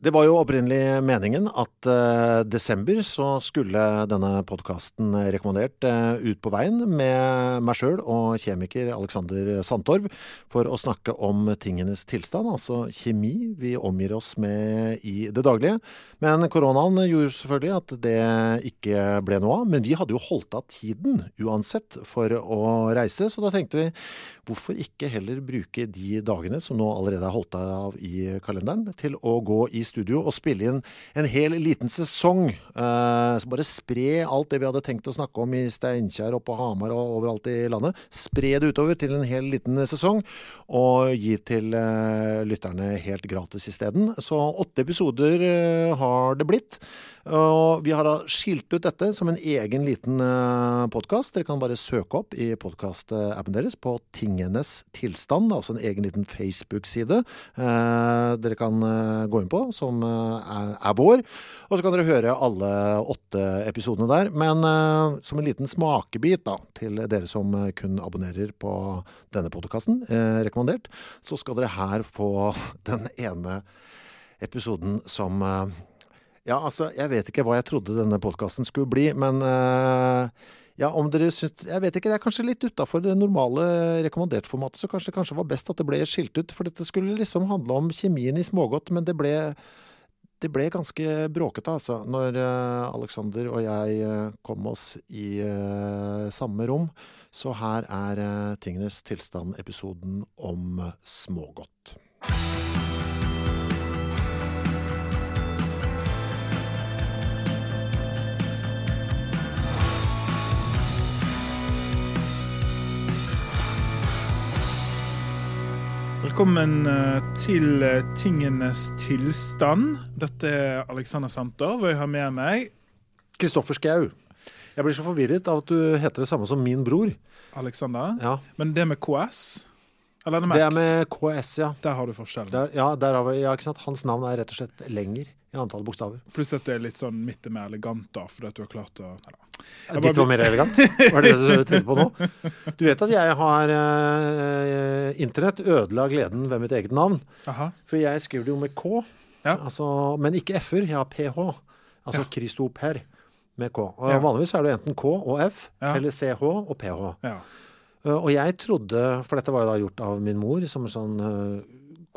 Det var jo opprinnelig meningen at uh, desember så skulle denne podkasten rekommandert uh, ut på veien med meg sjøl og kjemiker Alexander Sandtorv for å snakke om tingenes tilstand, altså kjemi vi omgir oss med i det daglige. Men koronaen gjorde selvfølgelig at det ikke ble noe av. Men vi hadde jo holdt av tiden uansett for å reise, så da tenkte vi hvorfor ikke heller bruke de dagene som nå allerede er holdt av i kalenderen, til å gå i studio og spille inn en hel liten sesong. Eh, så bare spre alt det vi hadde tenkt å snakke om i Steinkjer og på Hamar og overalt i landet. Spre det utover til en hel liten sesong, og gi til eh, lytterne helt gratis isteden. Så åtte episoder eh, har det blitt. Og vi har skilt ut dette som en egen liten podkast. Dere kan bare søke opp i podkastappen deres på Tingenes tilstand. Altså en egen liten Facebook-side uh, dere kan uh, gå inn på, som er, er, vår. Og så kan dere høre alle åtte episodene der. Men som en liten smakebit da, til dere som kun abonnerer på denne podkasten, rekommandert, så skal dere her få den ene episoden som ja, altså, jeg vet ikke hva jeg trodde denne podkasten skulle bli, men uh, ja, om dere syns Jeg vet ikke, det er kanskje litt utafor det normale rekommandert-formatet, så kanskje det kanskje var best at det ble skilt ut. For dette skulle liksom handle om kjemien i smågodt, men det ble, det ble ganske bråkete, altså. Når uh, Alexander og jeg uh, kom oss i samme rom. Så her er Tingenes tilstand-episoden om smågodt. Velkommen eh, til eh, Tingenes tilstand. Dette er Alexander Santer, og jeg har med meg Kristoffer Schou. Jeg blir så forvirret av at du heter det samme som min bror. Alexander? Ja. Men det med KS? Eller er det med Det er med KS, ja. Der har du forskjellen. Der, ja, der har vi, ja, ikke sant? Hans navn er rett og slett lenger i antall bokstaver. Pluss at det er litt sånn midt mer elegant, da, fordi at du har klart å Neida. Ditt var mer elegant? Var det det du tenkte på nå? Du vet at jeg har eh, Internett ødela gleden ved mitt eget navn. Aha. For jeg skriver det jo med K, ja. altså, men ikke F-er. Jeg har PH. Altså Ja. Kristoper med K. Og Ja. Vanligvis er det enten K og F, Ja. eller CH og PH. Ja. Uh, og jeg trodde, for dette var jo da gjort av min mor som en sånn uh,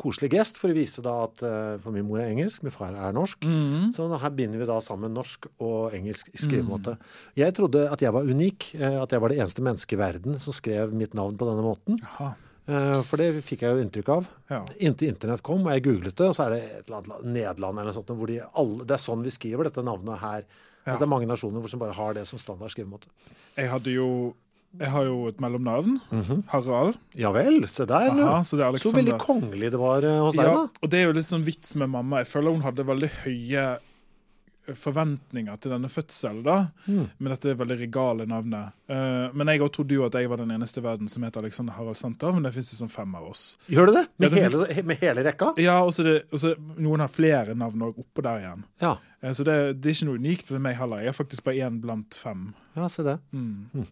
koselig gest, for å vise da at uh, For min mor er engelsk, min far er norsk. Mm. Så her binder vi da sammen norsk og engelsk skrivemåte. Jeg trodde at jeg var unik, eh, at jeg var det eneste mennesket i verden som skrev mitt navn på denne måten. Jaha. Eh, For det fikk jeg jo inntrykk av. Ja. Inntil internett kom, og jeg googlet det, og så er det et eller annet land- Nederland eller noe sånt, hvor de alle, det er sånn vi skriver dette navnet her. Altså det er mange nasjoner hvor som bare har det som standard skrivemåte. Jeg hadde jo Jeg har jo et mellomnavn. Harald. Ja vel, se der. Aha, så det er Så veldig kongelig det var eh, hos deg, Ja, da. og det er jo litt sånn vits med mamma. Jeg føler hun hadde veldig høye forventninger til denne fødselen, da. Mm. Med dette veldig regale navnet. Uh, men jeg trodde jo at jeg var den eneste i verden som het Alexander Harald Santov, men det fins sånn fem av oss. Gjør det det? Med, Ja, det- hele, med hele rekka? Ja, og så Noen har flere navn òg oppå der igjen. Ja. Eh, så det, det er ikke noe unikt for meg heller. Jeg er faktisk bare én blant fem. Ja, se det. Mm. Mm.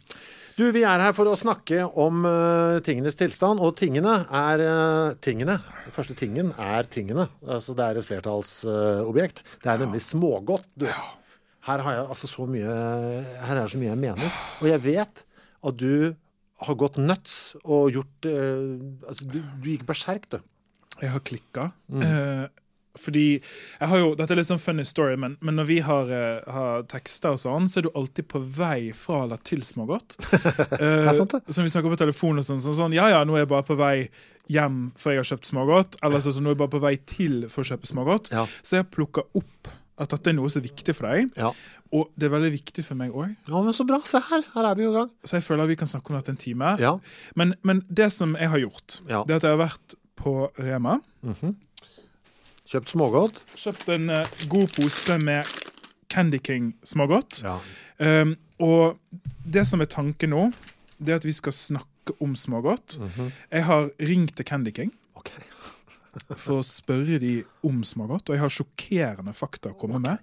Du, vi er her for å snakke om uh, tingenes tilstand, og tingene er uh, tingene. Den første tingen er tingene. Altså, det er et flertallsobjekt. det er nemlig smågodt, du. Her har jeg altså så mye Her er så mye jeg mener. Og jeg vet at du har gått nuts og gjort altså, du, du gikk berserk, du. Jeg har klikka. Mm. Fordi jeg har jo, Dette er litt sånn funny story, men, men når vi har, uh, har tekster og sånn, så er du alltid på vei fra eller til smågodt. Uh. Som vi snakker på telefon og sånn, sånn, sånn. Ja ja, nå er jeg bare på vei hjem for jeg har kjøpt smågodt. Eller så, så nå er jeg bare på vei til for å kjøpe smågodt. Ja. Så jeg plukker opp at dette er noe som er viktig for deg. Ja. Og det er veldig viktig for meg òg. ja, men så bra. Se her. Her er vi i gang. Så jeg føler at vi kan snakke om dette en time. Ja. Men, men det som jeg har gjort, Ja. det er at jeg har vært på Rema. Kjøpt smågodt. Kjøpt en uh, god pose med Candy King smågodt. Ja. Um, og det som er tanken nå, det er at vi skal snakke om smågodt. Jeg har ringt til Candy King Okay. for å spørre de om smågodt, og jeg har sjokkerende fakta å komme med.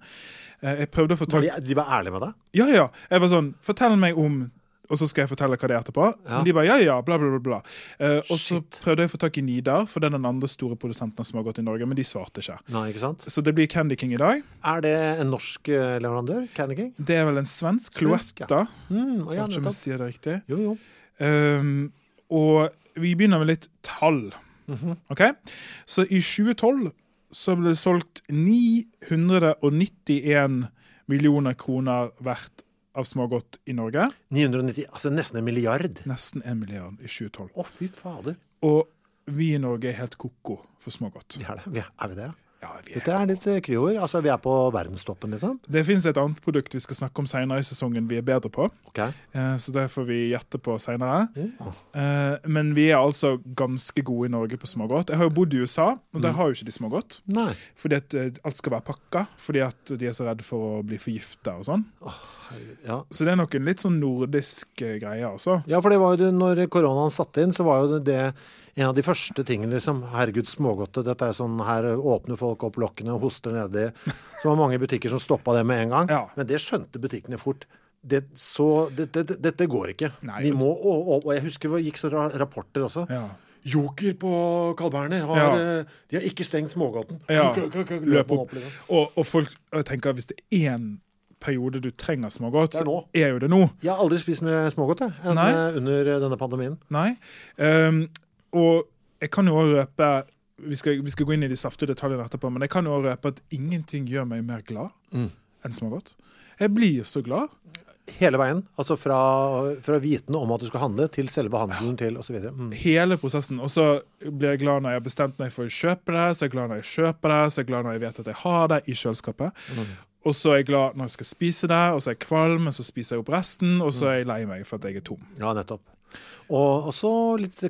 Uh, Jeg prøvde å få tak de, de var ærlige med deg? Ja, ja. Jeg var sånn Fortell meg om og så skal jeg fortelle hva det er etterpå. Ja. Men de bare ja, ja, bla, bla, bla. Eh, og så prøvde jeg å få tak i Nidar, for det er den andre store produsenten som har gått i Norge, men de svarte ikke. Nei, ikke sant? Så det blir Candy King i dag. Er det en norsk eh, leverandør? Candy King? Det er vel en svensk. Svensk, ja. Cloetta. Mm, ja, Kanskje vi nettopp. sier det riktig. Jo, jo. Um, og vi begynner med litt tall. Mhm. Ok? Så i 2012 så ble det solgt 991 millioner kroner verdt av smågodt i Norge. 990, altså nesten en milliard. Nesten en milliard i 2012. Å, fy fader. Og vi i Norge er helt ko-ko for smågodt. Vi er det. Vi er, er vi det? Ja, vi er. Dette er litt eh, kryord. Altså, vi er på verdenstoppen, liksom. Det fins et annet produkt vi skal snakke om senere i sesongen vi er bedre på. Ok. Eh, Så det får vi gjette på seinere. Oh. Men vi er altså ganske gode i Norge på smågodt. Jeg har jo bodd i USA, og Mm. der har jo ikke de smågodt. Nei. Fordi at eh, alt skal være pakka, fordi at de er så redde for å bli forgifta og sånn. Ja. Så det er nok en litt sånn nordisk eh, greie, altså. ja, for det var jo det, når koronaen satte inn, så var jo det, det en av de første tingene liksom Herregud, smågodtet. Dette er sånn Her åpner folk opp lokkene og hoster nedi. Så var mange butikker som stoppa det med en gang. Ja. Men det skjønte butikkene fort. Det, så det, det, det, dette går ikke. Nei, De må, og, og, og jeg husker det gikk så ra- rapporter også. Ja. Joker på Carl Berner har, Ja. eh, De har ikke stengt smågodten. Ja. Løp opp. liksom. Og, og folk tenker hvis det er én periode du trenger smågodt, er så er jo det nå. Jeg har aldri spist med smågodt jeg, eh, under denne pandemien. Nei. Ehm, og jeg kan jo òg røpe vi skal, vi skal gå inn i de saftige detaljene etterpå, men jeg kan jo også røpe at ingenting gjør meg mer glad Mm. enn smågodt. Jeg blir så glad. Hele veien. Altså fra, fra viten om at du skal handle, til selve handelen, til osv. Mm. Hele prosessen. Og så blir jeg glad når jeg har bestemt meg for å kjøpe det, så er jeg glad når jeg kjøper det, så er jeg glad når jeg vet at jeg har det i kjøleskapet. Mm. Og så er jeg glad når jeg skal spise det, og så er jeg kvalm, og så spiser jeg opp resten, og så er jeg lei meg for at jeg er tom. Ja, nettopp. Og også litt,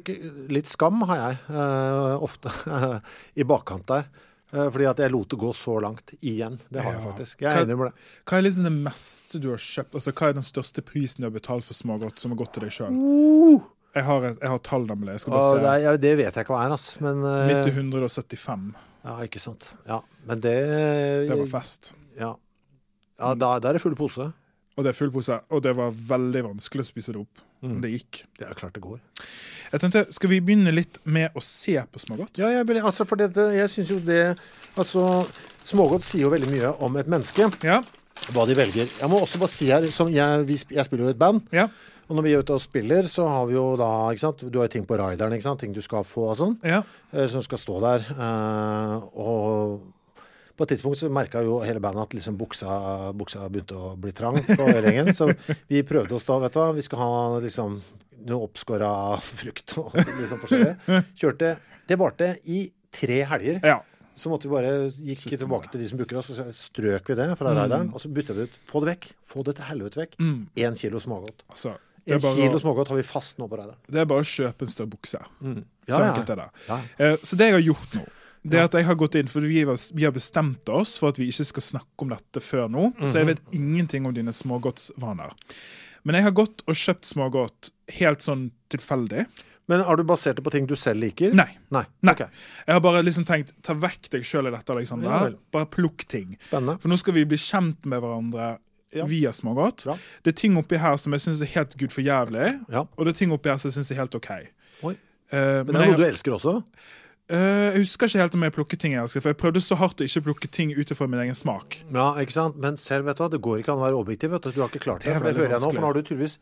litt skam har jeg eh, ofte i bakkant der. Eh, fordi at jeg lot det gå så langt igjen. Det har jeg faktisk. Jeg Hva-. Hva er liksom det meste du har kjøpt? Altså, Hva er den største prisen du har betalt for smågodt som har gått til deg sjøl? Jeg, har et- jeg har tall nemlig. Jeg skal det, ja, det vet jeg ikke hva er, altså. Men eh, Midt i 175. Ja, ikke sant. Ja, men det Det var fest. Ja, ja da, da er det full pose. Og det er full pose. Og det var veldig vanskelig å spise det opp. Mm. Men det gikk. Det er klart det går. Jeg tenkte, Skal vi begynne litt med å se på smågodt? Ja, jeg, altså, for dette, jeg syns jo det Altså, smågodt sier jo veldig mye om et menneske. Ja. Hva de velger. Jeg må også bare si her, som jeg, vi, jeg spiller jo i et band. ja. Og når vi er ute og spiller, så har vi jo da ikke sant? Du har jo ting på rideren, ikke sant? ting du skal få og sånn, ja. eh, som skal stå der. Eh, og på et tidspunkt så merka jo hele bandet at liksom buksa, buksa begynte å bli trang på Øyringen. Så vi prøvde oss da, vet du hva, vi skal ha liksom noe oppskåra frukt og liksom forskjellig. Kjørte Det varte i tre helger. ja. Så måtte vi bare gikk tilbake til de som booker oss, og så strøk vi det fra rideren. Og så bytta vi ut. Få det vekk. Få det til helvete vekk. Én kilo smågodt. Altså, En kilo smågodt har vi fast nå på rideren. det er bare å kjøpe en større bukse. Ja, Så ja. enkelt er det. Ja. Eh, Så det jeg har gjort nå, det at jeg har gått inn, for vi, vi har bestemt oss for at vi ikke skal snakke om dette før nå, så Mhm. jeg vet ingenting om dine smågodtsvaner. Men jeg har gått og kjøpt smågodt helt sånn tilfeldig. Men har du basert det på ting du selv liker? Nei. Nei. Nei. Okay. Jeg har bare liksom tenkt ta vekk deg sjøl i dette, Alexander. Ja bare plukk ting. Spennende. For nå skal vi bli kjent med hverandre Ja. via smågodt. Bra. Det er ting oppi her som jeg syns er helt gud for jævlig, Ja. og det er ting oppi her som jeg syns er helt OK. Oi. Uh, Men det er jeg- noe du elsker også? Eh, jeg husker ikke helt om jeg plukket ting jeg elsker, for jeg prøvde så hardt å ikke plukke ting ut ifra min egen smak. Ja, ikke sant? Men selv, vet du det går ikke an å være objektiv. vet du. Du har ikke klart det. Det det hører jeg nå, for nå har du tydeligvis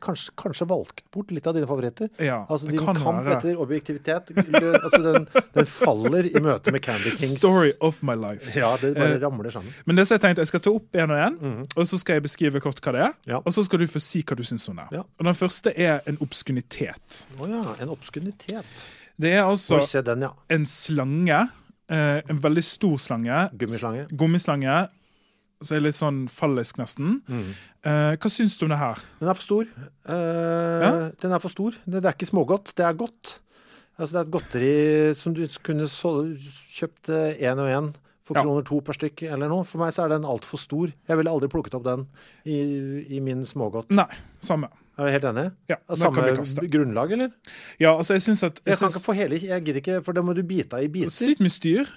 kanskje, kanskje valgt bort litt av dine favoritter. Ja, altså det Din kan kamp være. etter objektivitet altså den, den faller i møte med Candy Kings. Story of my life. Ja, det bare uh, ramler sammen. Men det som jeg tenkte, jeg skal ta opp en og en, og så skal jeg beskrive kort hva det er. Ja. Og så skal du få si hva du syns om det. Ja. Og Den første er en obskunitet. Å ja, en obskunitet. Det er altså den, ja. en slange. Eh, en veldig stor slange. Gummislange. Gummislange. Så er litt sånn fallisk, nesten. Mm. Eh, hva syns du om det her? Den er for stor. Eh, Ja. Den er for stor. Det det er ikke smågodt, det er godt. Altså, det er et godteri som du kunne kjøpt én og én for Ja. kroner to per stykk eller noe. For meg så er den altfor stor. Jeg ville aldri plukket opp den i, i min smågodt. Nei, samme. Er du helt enig? Ja, kan Samme grunnlag, eller? Ja, altså, jeg syns at Jeg kan syns- ikke få hele, jeg gidder ikke, for da må du bite av i biter. Sykt mye styr.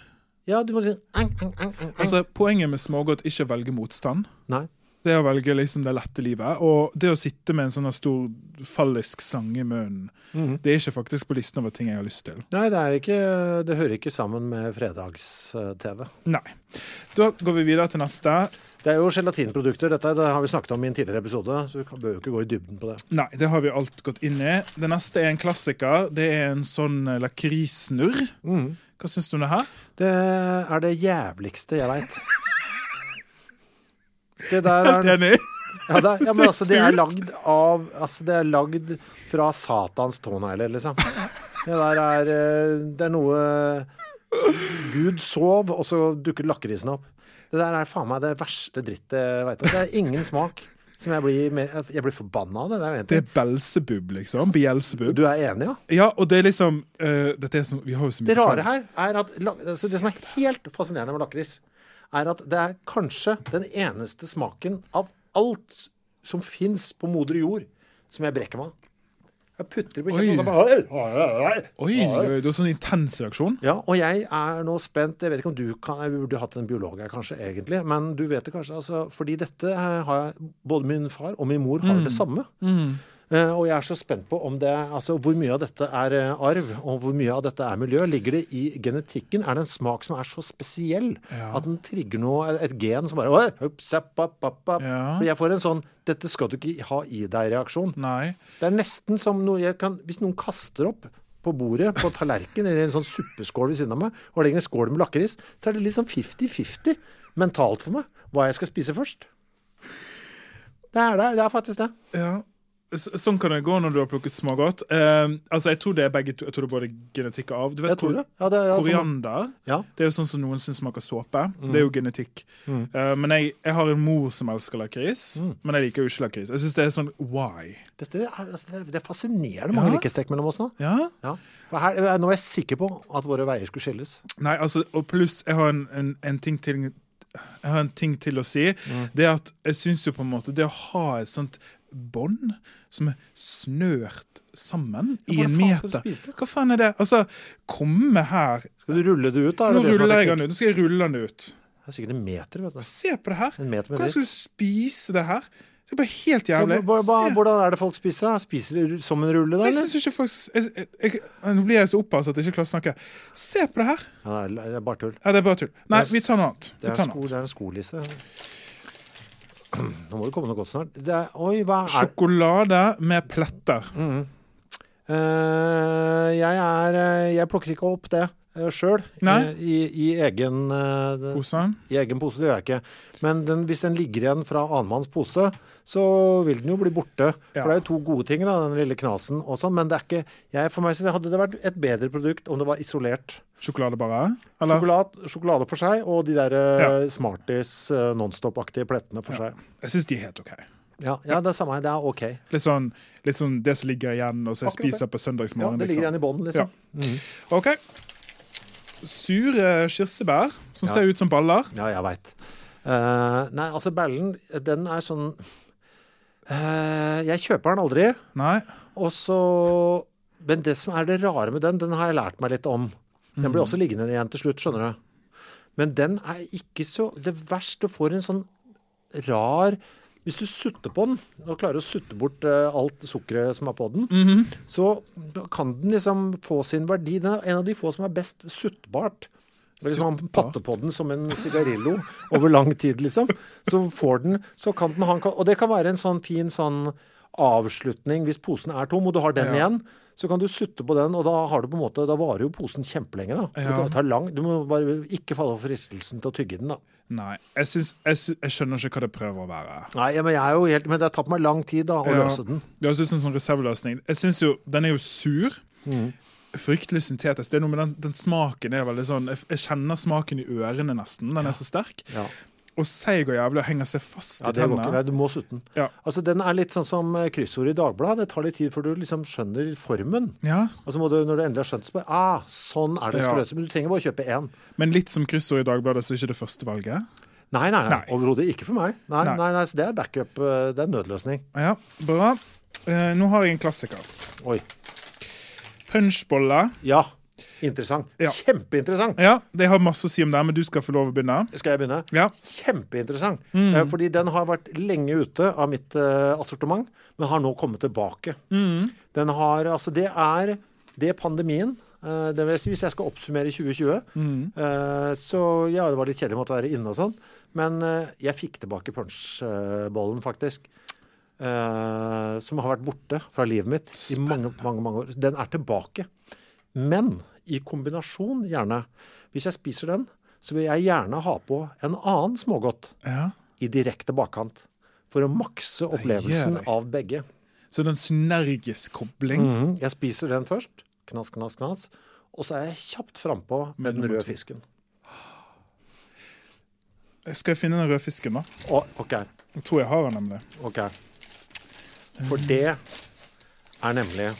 Ja, du må si ang, ang, ang, ang, ang. Altså, Poenget med smågodt ikke velge motstand. Nei. Det å velge liksom det lette livet. Og det å sitte med en sånn stor fallisk slange i munnen, mm. det er ikke faktisk på listen over ting jeg har lyst til. Nei, det er ikke Det hører ikke sammen med fredags-TV. Nei. Da går vi videre til neste. Det er jo gelatinprodukter. Dette det har vi snakket om i en tidligere episode, så vi bør jo ikke gå i dybden på det. Nei, det har vi alt gått inn i. Det neste er en klassiker. Det er en sånn eh, lakrissnurr. Mm. Hva syns du om det her? Det er det jævligste jeg veit. Det der Helt er enig. ja, det, ja, men altså, det er lagd av Altså, det er lagd fra Satans tånegler, liksom. Det der er eh, Det er noe Gud sov, og så dukker lakrisen opp. Det der er faen meg det verste drittet jeg veit om. Det er ingen smak som jeg blir mer Jeg blir forbanna av det. Det er Det er Belsebub, liksom. Bjelsebub. Du er enig, ja? Ja, og det er liksom uh, er så, Vi har jo så mye Det rare her er at altså Det som er helt fascinerende med lakris, er at det er kanskje den eneste smaken av alt som fins på moder jord, som jeg brekker meg av. Jeg putter på kjeften Oi, det er sånn intens reaksjon. Ja, og jeg er nå spent Jeg vet ikke om du kan Jeg burde hatt en biolog her, kanskje, egentlig. Men du vet det kanskje. Altså, fordi dette eh, har jeg Både min far og min mor har det samme. Eh, og jeg er så spent på om det Altså hvor mye av dette er eh, arv, og hvor mye av dette er miljø. Ligger det i genetikken? Er det en smak som er så spesiell at den trigger noe Et gen som bare ups, up, up, app». Ja. For jeg får en sånn 'dette skal du ikke ha i deg'-reaksjon. Nei. Det er nesten som noe jeg kan Hvis noen kaster opp på bordet på tallerken eller en sånn suppeskål ved siden av meg, og legger en skål med lakris, så er det litt sånn 50-50 mentalt for meg hva jeg skal spise først. Det er det. Det er faktisk det. Ja. Så, sånn kan det gå når du har plukket smågodt. Uh, altså, jeg tror det er begge to. Jeg tror det er både genetikk og av. Du vet tror det. Ja, det for Koriander. Ja. Det er jo sånn som noen syns smaker såpe. Mm. Det er jo genetikk. Eh, men jeg, jeg har en mor som elsker lakris, Mm. men jeg liker jo ikke lakris. Jeg syns det er sånn why? Dette er, altså, det er- er fascinerende mange Ja. likestrekk mellom oss nå. Ja? Ja. Her, nå er jeg sikker på at våre veier skulle skilles. Nei, altså, og pluss, jeg har en, en, en ting til jeg har en ting til å si. Mm. Det at jeg syns jo på en måte det å ha et sånt bånd som er snørt sammen i en meter? Hva faen er det? Altså, komme her Skal du rulle det ut, da? Er Nå det det er ruller jeg den ut. Nå skal jeg rulle den ut. Det er sikkert en meter, vet du. Se på det her. En meter med Hvordan skal du spise det her? Det er bare helt jævlig. hva- hva- Hvordan er det folk spiser det? Spiser de som en rulle, da? Jeg synes ikke folk jeg, jeg, jeg, Nå blir jeg så opphavet at jeg ikke klarer å snakke. Se på det her! Ja, det er- bare tull. Ja, det er bare tull. Nei, er vi tar noe annet. Det Vi tar sko, noe det er en skolisse. Nå må det komme noe godt snart. Det er, oi, hva er Sjokolade med pletter. Mm. Uh, jeg er eh, Jeg plukker ikke opp det uh, sjøl i, i, egen, eh, Pose. i egen pose. Det gjør jeg ikke. Men den, hvis den ligger igjen fra annenmanns pose, så vil den jo bli borte. Ja. For det er jo to gode ting, da, den lille knasen og sånn. Men det er ikke jeg, For meg så hadde det vært et bedre produkt om det var isolert. Sjokolade bare? Eller? Sjokolade, sjokolade for seg, og de der eh, Ja. Smarties eh, Nonstop-aktige plettene for seg. Jeg syns de er helt OK. Ja, ja, det er samme her. Det er ok. Litt sånn, litt sånn det som ligger igjen, og så jeg Akkurat spiser på Ja, søndagsmorgen. det ligger igjen i bånn, liksom. Ja. OK. Sure kirsebær som Ja. ser ut som baller. Ja, jeg veit. nei, altså ballen, den er sånn eh, Jeg kjøper den aldri. Nei. Og så Men det som er det rare med den, den har jeg lært meg litt om. Den blir også liggende igjen til slutt, skjønner du. Men den er ikke så Det verste får en sånn rar Hvis du sutter på den, og klarer å sutte bort eh, alt sukkeret som er på den, så kan den liksom få sin verdi. Den er en av de få som er best suttbart. Man Suttbart? patter på den som en sigarillo over lang tid, liksom, så får den Så kan den ha en Og det kan være en sånn fin sånn avslutning hvis posen er tom, og du har den Ja. igjen. Så kan du sutte på den, og da, har du på en måte, da varer jo posen kjempelenge. da. Ja. Det tar lang, du må bare ikke falle for fristelsen til å tygge den. da. Nei, jeg, synes, jeg, jeg skjønner ikke hva det prøver å være. Nei, ja, men jeg er jo helt, men Det har tatt meg lang tid da, å Ja. løse den. Det er også en sånn reserveløsning. Jeg synes jo, Den er jo sur. Mm. Fryktelig syntetisk. Det er noe med den, den smaken er veldig sånn Jeg, jeg kjenner smaken i ørene, nesten. Den er så sterk. Ja. Og seig og jævlig og henger seg fast Ja, i tennene. Nei, du må sutte den. Ja. Altså, Den er litt sånn som kryssordet kryssord i Dagbladet. Det tar litt tid før du liksom skjønner formen. Ja, Og så må du, når du endelig har skjønt det, Ah, sånn er det det skal. Men du trenger bare å kjøpe én. Men litt som kryssord i Dagbladet, så er ikke det første valget. Nei, nei, nei. Nei. overhodet ikke for meg. Nei, Nei. nei. nei, så Det er backup. eh, Det er nødløsning. Ja, bra. Eh, nå har jeg en klassiker. Oi. Punchbolle. Ja. Interessant. Ja. Kjempeinteressant. Ja, Det har masse å si om det, men du skal få lov å begynne. Skal jeg begynne? Ja. Kjempeinteressant. Mm. Eh, Fordi den har vært lenge ute av mitt eh, assortiment, men har nå kommet tilbake. Mm. Den har Altså, det er Det pandemien. eh, det vil jeg si, hvis jeg skal oppsummere 2020, Mm. så ja, det var litt kjedelig å måtte være inne og sånn, men jeg fikk tilbake punchbollen, faktisk. Eh, som har vært borte fra livet mitt i mange, mange, mange år. Den er tilbake. Men i kombinasjon, gjerne. Hvis jeg spiser den, så vil jeg gjerne ha på en annen smågodt ja. i direkte bakkant. For å makse opplevelsen av begge. Så det er en synergisk kobling. Mhm. Jeg spiser den først. Knas, knas, knas. Og så er jeg kjapt frampå med den røde fisken. Skal jeg finne den røde fisken, da? Oh, OK. Jeg tror jeg har den, nemlig. ok. For det er nemlig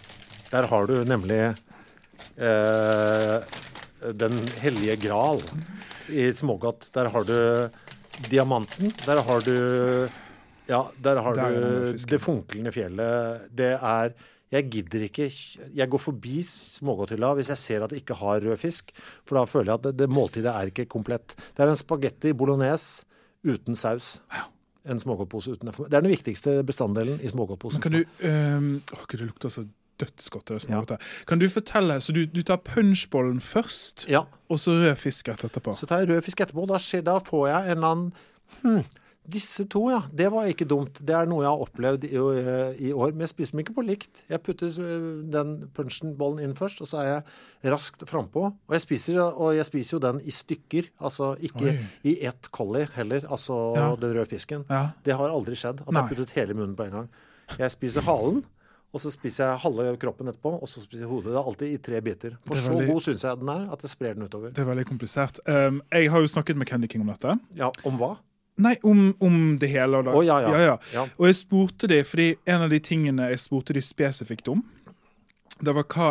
Der har du nemlig eh, Den hellige gral i smågodt. Der har du diamanten. Der har du Ja, der har Der er du det funklende fjellet. Det er jeg gidder ikke Jeg går forbi smågodthylla hvis jeg ser at det ikke har rød fisk. For da føler jeg at det, det måltidet er ikke komplett. Det er en spagetti bolognese uten saus. En smågodtpose uten Det er den viktigste bestanddelen i smågodtposen. Kan du øh, Åh, Gud, det lukter så dødsgodt. Det smågodtet. Kan du fortelle Så du, du tar punchbollen først, Ja. og så rød fisk etterpå? Så tar jeg rød fisk etterpå. Da, skjer, da får jeg en eller annen hm, Disse to, ja. Det var ikke dumt. Det er noe jeg har opplevd i, i år. Men jeg spiser dem ikke på likt. Jeg putter den den punchenbollen inn først, og så er jeg raskt frampå. Og jeg spiser, og jeg spiser jo den i stykker. Altså ikke Oi. i ett collie heller, altså Ja. den røde fisken. Ja. Det har aldri skjedd at jeg har puttet hele munnen på en gang. Jeg spiser halen. Og så spiser jeg halve kroppen etterpå, og så spiser jeg hodet. Det er alltid i tre biter. For er så veldig- god syns jeg den er at jeg sprer den utover. Det er veldig komplisert. Um, jeg har jo snakket med Candy King om dette. Ja, Om hva? Nei, om, om det hele. Og, da. ja, ja, ja. Ja. og jeg spurte de, fordi en av de tingene jeg spurte de spesifikt om, det var hva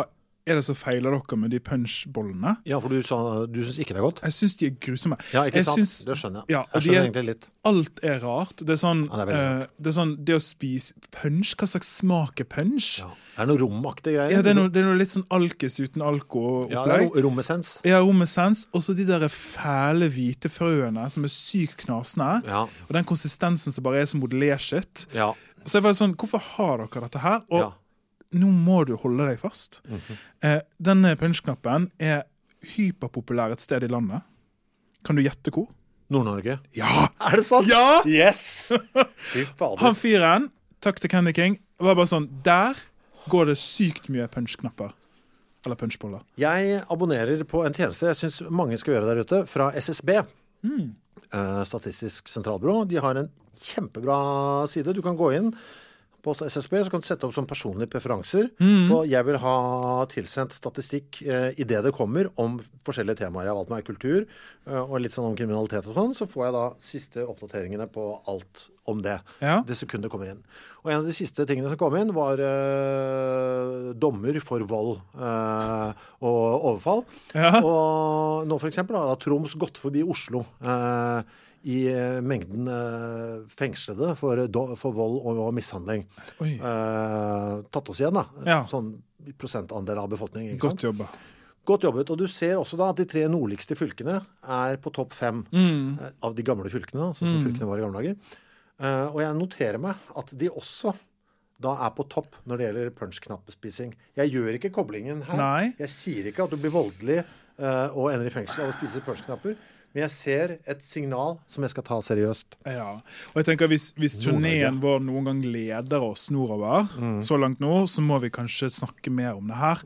er det som feiler dere med de punchbollene? Ja, for du, sa- du syns ikke det er godt? Jeg syns de er grusomme. Ja, ikke jeg sant? syns- det skjønner jeg. Ja, jeg skjønner er- egentlig litt. Alt er rart. Det er sånn, Ja, det er eh, det, er sånn det å spise punch, hva slags smak er punch? Ja. Det er noe romaktig greier. Ja, det, er noe, det er noe litt sånn alkis uten Ja, det er alko-opplegg. ro- romessens. Ja, rommessens. Og så de der fæle hvite frøene som er sykt knasende. Ja. Og den konsistensen som bare er som modellerskitt. Ja. Så jeg var sånn, hvorfor har dere dette her? Og ja. Nå må du holde deg fast. eh, denne punch-knappen er hyperpopulær et sted i landet. Kan du gjette hvor? Nord-Norge. Ja! Er det sant? Ja! Yes! Han fyren, takk til Candy King, var bare sånn Der går det sykt mye punch-knapper. Eller punchboller. Jeg abonnerer på en tjeneste jeg syns mange skal gjøre der ute, fra SSB. Mm. Statistisk sentralbyrå. De har en kjempebra side. Du kan gå inn på SSB, så kan du sette opp som personlige preferanser. Mm. Og jeg vil ha tilsendt statistikk eh, idet det kommer om forskjellige temaer. Jeg har valgt meg kultur eh, og litt sånn om kriminalitet og sånn. Så får jeg da siste oppdateringene på alt om det. Ja. Det sekundet kommer inn. Og en av de siste tingene som kom inn, var eh, dommer for vold eh, og overfall. Ja. Og nå for eksempel har Troms gått forbi Oslo eh, i eh, mengden eh, fengslede for, do, for vold og, og mishandling. Eh, tatt oss igjen, da. Ja. Sånn prosentandel av befolkningen. Godt jobba. Godt jobbet. Og du ser også da at de tre nordligste fylkene er på topp fem Mm. eh, av de gamle fylkene. Sånn som fylkene var i gamle dager. Uh, og jeg noterer meg at de også da er på topp når det gjelder punch-knappespising. Jeg gjør ikke koblingen her. Nei. Jeg sier ikke at du blir voldelig uh, og ender i fengsel av å spise punchknapper. Men jeg ser et signal som jeg skal ta seriøst. Ja. Og jeg tenker Hvis, hvis turneen vår noen gang leder oss nordover, Mm. så langt nå, så må vi kanskje snakke mer om det her.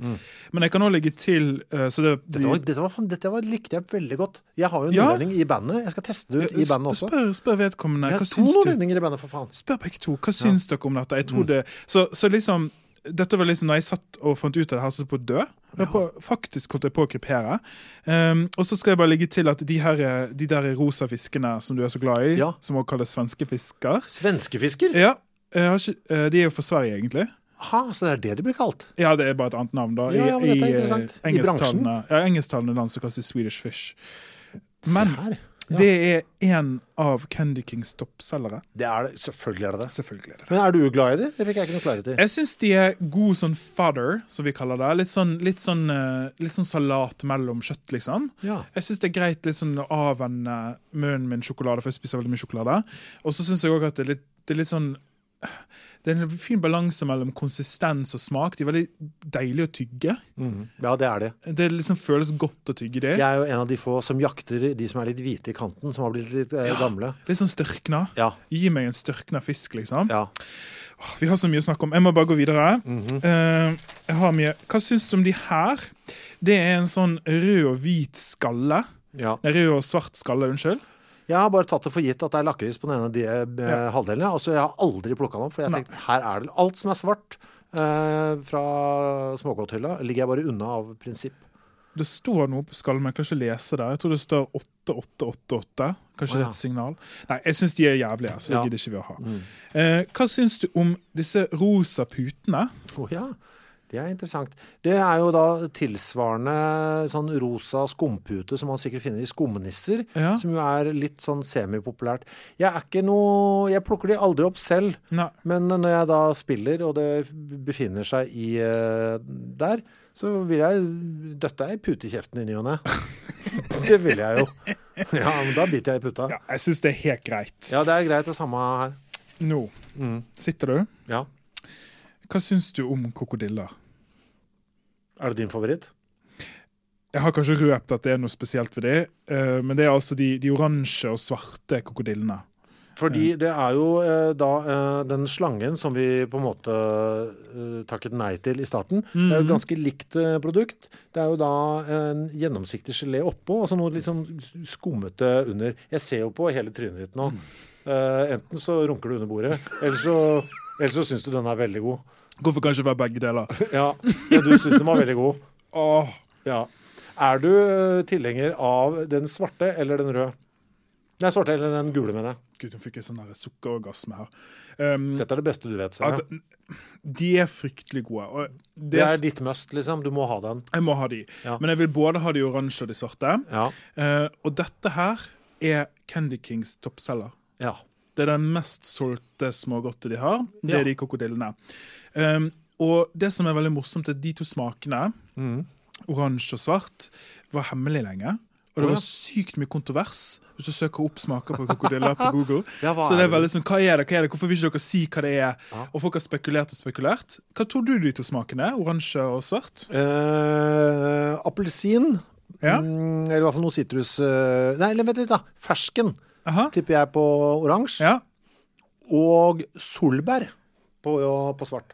Men jeg kan òg legge til eh, så det, Dette, var, dette, var, dette var, likte jeg veldig godt. Jeg har jo en Ja. i bandet. Jeg skal teste det ut i bandet også. Spør, spør vedkommende. Jeg har to nordlendinger i bandet, for faen. Spør begge to. Hva syns dere om dette? Jeg Mm. det, så, så liksom dette var liksom når jeg satt og fant ut av det her, så på å dø. Jeg på, faktisk holdt jeg på å krypere. Um, og så skal jeg bare legge til at de, her, de der rosa fiskene som du er så glad i, Ja. som også kalles svenskefisker Svenskefisker? ja, jeg har ikke, eh, De er jo fra Sverige, egentlig. Aha, så det er det de blir kalt? Ja, det er bare et annet navn, da. Ja, ja, eh, interessant. I engelsktalende- Ja, engelsktalende land som kalles Swedish Fish. Men Se her. Ja. det er en av Candy Kings toppselgere. Det er det. Selvfølgelig er det det. Selvfølgelig er det. Men er du glad i det? Det fikk jeg ikke noe klarhet i. Jeg syns de er god sånn fodder, som vi kaller det. Litt sånn, litt sånn, eh, litt sånn salat mellom kjøtt, liksom. Ja. Jeg syns det er greit litt sånn å avvenne munnen min sjokolade, for jeg spiser veldig mye sjokolade. Og så syns jeg òg at det er, litt, det er litt sånn Det er en fin balanse mellom konsistens og smak. De er veldig deilige å tygge. Mm. ja, det er det. Det liksom føles godt å tygge det. Jeg er jo en av de få som jakter de som er litt hvite i kanten, som har blitt litt eh, gamle. Litt sånn størkna. Ja. Gi meg en størkna fisk, liksom. ja. Åh, Vi har så mye å snakke om. Jeg må bare gå videre. Jeg har mye. Hva syns du om de her? Det er en sånn rød og hvit skalle. ja. Nei, rød og svart skalle, unnskyld. Jeg har bare tatt det for gitt at det er lakris på den ene de eh, Ja. halvdelen. Altså, jeg har aldri plukka den opp, for jeg Nei. tenkte her er det alt som er svart eh, fra smågodthylla, ligger jeg bare unna av prinsipp. Det står noe på skallen, men jeg kan ikke lese det. Jeg tror det står 8888. Kanskje Å, det er et signal? Nei, jeg syns de er jævlige, så det Ja. gidder ikke vi å ha. Eh, hva syns du om disse rosa putene? Oh, ja, det er interessant. Det er jo da tilsvarende sånn rosa skumpute som man sikkert finner i skumnisser, Ja. som jo er litt sånn semipopulært. Jeg er ikke noe Jeg plukker de aldri opp selv, Nei. men når jeg da spiller, og det befinner seg i eh, der, så vil jeg døtte ei pute i kjeften i ny og ne. Det vil jeg jo. Ja, men da biter jeg i puta. Ja, jeg syns det er helt greit. Ja, det er greit, det samme her. Nå Mm. sitter du. Ja. Hva syns du om krokodiller? Er det din favoritt? Jeg har kanskje røpt at det er noe spesielt ved det, eh, men det er altså de, de oransje og svarte krokodillene. Fordi det er jo eh, da eh, den slangen som vi på en måte eh, takket nei til i starten. Det er jo et ganske likt eh, produkt. Det er jo da en gjennomsiktig gelé oppå, og så noe liksom skummete under. Jeg ser jo på hele trynet ditt nå. Eh, enten så runker du under bordet, eller så, eller så syns du den er veldig god. Hvorfor kan ikke være begge deler? Ja, ja du syns den var veldig god. Åh, Ja. Er du eh, tilhenger av den svarte eller den røde? Nei, svarte eller den gule, mener jeg. Gud, nå fikk jeg sånn sukkerorgasme her. Um, Dette er det beste du vet, jeg. de er fryktelig gode. Det, Det er ditt must, liksom. Du må ha den. Jeg må ha de. Ja. Men jeg vil både ha de oransje og de svarte. Ja. Uh, og dette her er Candy Kings toppselger. Ja. Det er den mest solgte smågodtet de har. Det er de krokodillene. Um, og det som er veldig morsomt, er at de to smakene, Mm. oransje og svart, var hemmelig lenge. Og det var sykt mye kontrovers hvis du søker opp smaker på krokodiller på Google. Ja, så det er veldig sånn, hva er det, hva er det, hvorfor vil ikke dere si hva det er? Ja. Og folk har spekulert og spekulert. Hva tror du de to smakene er? Oransje og svart? Eh, Appelsin. Ja. Mm, eller i hvert fall noe sitrus eh, Nei, eller vent litt, da. Fersken Aha. tipper jeg på oransje. Ja. Og solbær på, på svart.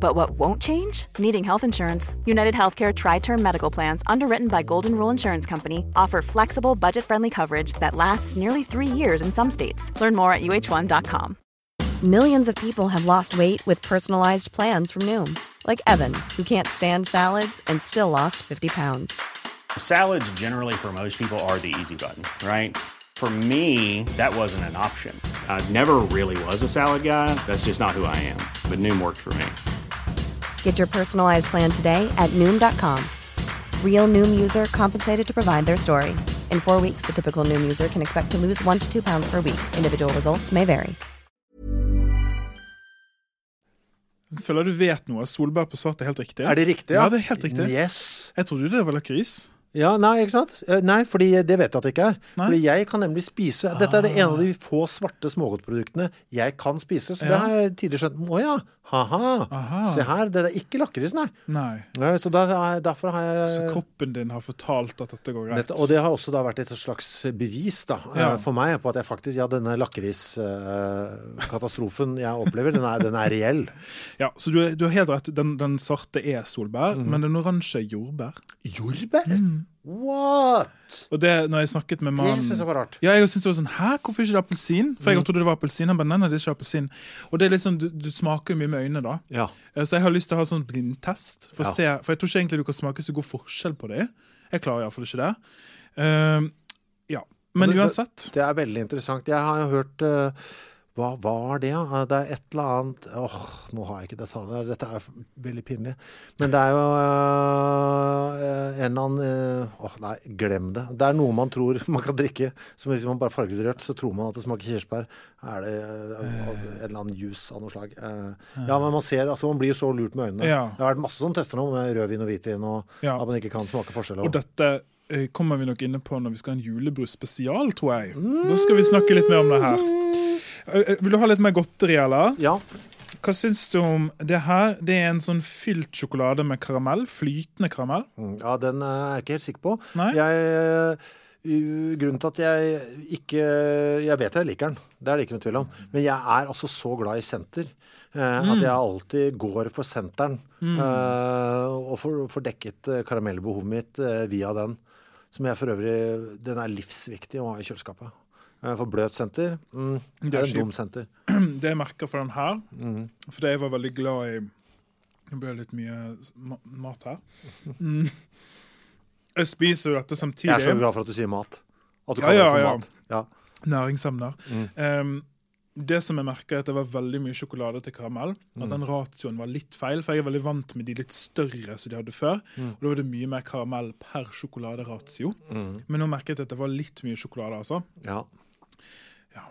But what won't change? Needing health insurance. United Healthcare Tri Term Medical Plans, underwritten by Golden Rule Insurance Company, offer flexible, budget friendly coverage that lasts nearly three years in some states. Learn more at uh1.com. Millions of people have lost weight with personalized plans from Noom, Like Evan, who can't stand salads and still lost 50 pounds. Salads, generally, for most people, are the easy button, right? For me, that wasn't an option. I never really was a salad guy. That's just not who I am. But Noom worked for me. Get your personalized plan today at Noom.com. Real Noom user compensated to provide their story. In four weeks, the typical Noom user can expect to lose one to two pounds per week. Individual results may vary. Føler du vet noe. Solbær på svart er helt riktig. Er det riktig? Ja, det er helt riktig. Yes. Jeg trodde det var lakris. Ja, Nei, ikke sant? Eh, Nei, fordi det vet jeg at det ikke er. Nei. Fordi jeg kan nemlig spise Dette er det ene av de få svarte smågodtproduktene jeg kan spise. Så det har jeg tidligere skjønt. Å ja, ha-ha. Aha. Se her, det er ikke lakris, nei. Nei. Nei, Så da, derfor har jeg Så kroppen din har fortalt at dette går greit. Dette, og det har også da vært et slags bevis da, eh, Ja. for meg på at jeg faktisk, ja, denne lakriskatastrofen jeg opplever, den er, den er reell. Ja, så du, du har helt rett. Den, den svarte er solbær, mm. men den oransje er jordbær. Jordbær? Mm. What? Og det, når jeg snakket med Det syns jeg var rart. Ja, jeg synes det var sånn, Hæ, hvorfor ikke det appelsin? For Mm. jeg trodde det var appelsin. Han bare, nei, nei, det er ikke appelsin. Og det er sånn, du, du smaker jo mye med øynene, da. Ja. Eh, Så jeg har lyst til å ha sånn blindtest. For, å se, for jeg tror ikke egentlig du kan smake så god forskjell på dem. Jeg klarer iallfall ikke det. Uh, ja. Men Men det- uansett. Det er veldig interessant. Jeg har jo hørt eh, Hva var det, da? Det er et eller annet Åh, nå har jeg ikke detaljer. Dette er veldig pinlig. Men det er jo eh, en eller annen eh, Åh, nei, glem det. Det er noe man tror man kan drikke. Som hvis man bare farger det rødt, så tror man at det smaker kirsebær. Er det eh, en eller annen juice av noe slag? Ja, men man ser Altså, man blir jo så lurt med øynene. Ja. Det har vært masse som tester nå, med rødvin og hvitvin, og Ja. at man ikke kan smake forskjell. Og dette kommer vi nok inne på når vi skal ha en julebrus spesial, tror jeg. Da skal vi snakke litt mer om det her. Eh, eh, Vil du ha litt mer godteri, eller? Ja. Hva syns du om det her? Det er en sånn fylt sjokolade med karamell. Flytende karamell. Mm, Ja, den eh, er jeg ikke helt sikker på. Nei? Jeg, grunnen til at jeg ikke Jeg vet jeg liker den, det er det ikke noe tvil om. Men jeg er altså så glad i senter. eh, Mm. At jeg alltid går for senteren. mm. og får, dekket eh, karamellbehovet mitt via den. Som jeg for øvrig Den er livsviktig å ha i kjøleskapet. Eh, For bløt senter mm, det er er en dum senter. Det jeg merker for den her, Mm. fordi jeg var veldig glad i Nå ble det litt mye ma mat her. Mm. Jeg spiser jo dette samtidig. Jeg er så glad for at du sier mat. At du Ja, kaller det for ja. mat. Ja. Næringsemner. Mm. Um, det som jeg merker er at det var veldig mye sjokolade til karamell. Mm. At den ratioen var litt feil, for jeg er veldig vant med de litt større som de hadde før. Mm. Og da var det mye mer karamell per sjokoladeratio. Men nå merket jeg at det var litt mye sjokolade, altså. Ja. Ja.